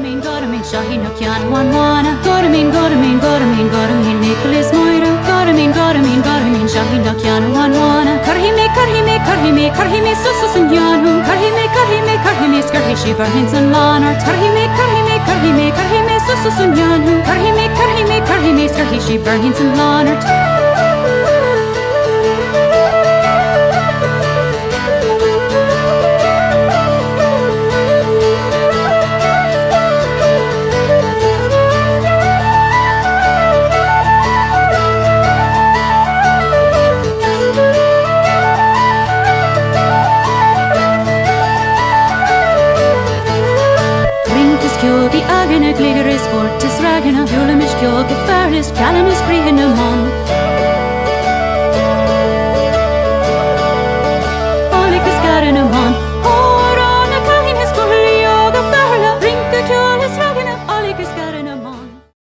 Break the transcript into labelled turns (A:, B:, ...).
A: Godamin, Godamin, Shahin Okyan, Wanwana. Godamin, Godamin, Godamin, Godamin, Nicholas Moira. Godamin, Godamin, Godamin, Shahin Okyan, Wanwana. Karhime, Karhime, Karhime, Karhime, Susus and Yanu. Karhime, Karhime, Karhime, Skarhishi, Barhins and Lanar. Karhime, Karhime, Karhime, Karhime, Susus and Yanu. Karhime, Karhime, Karhime, Skarhishi, Barhins and De ögonen glider is spår tills rögen of julemish kjog är förlöst kallemish krigen om got in a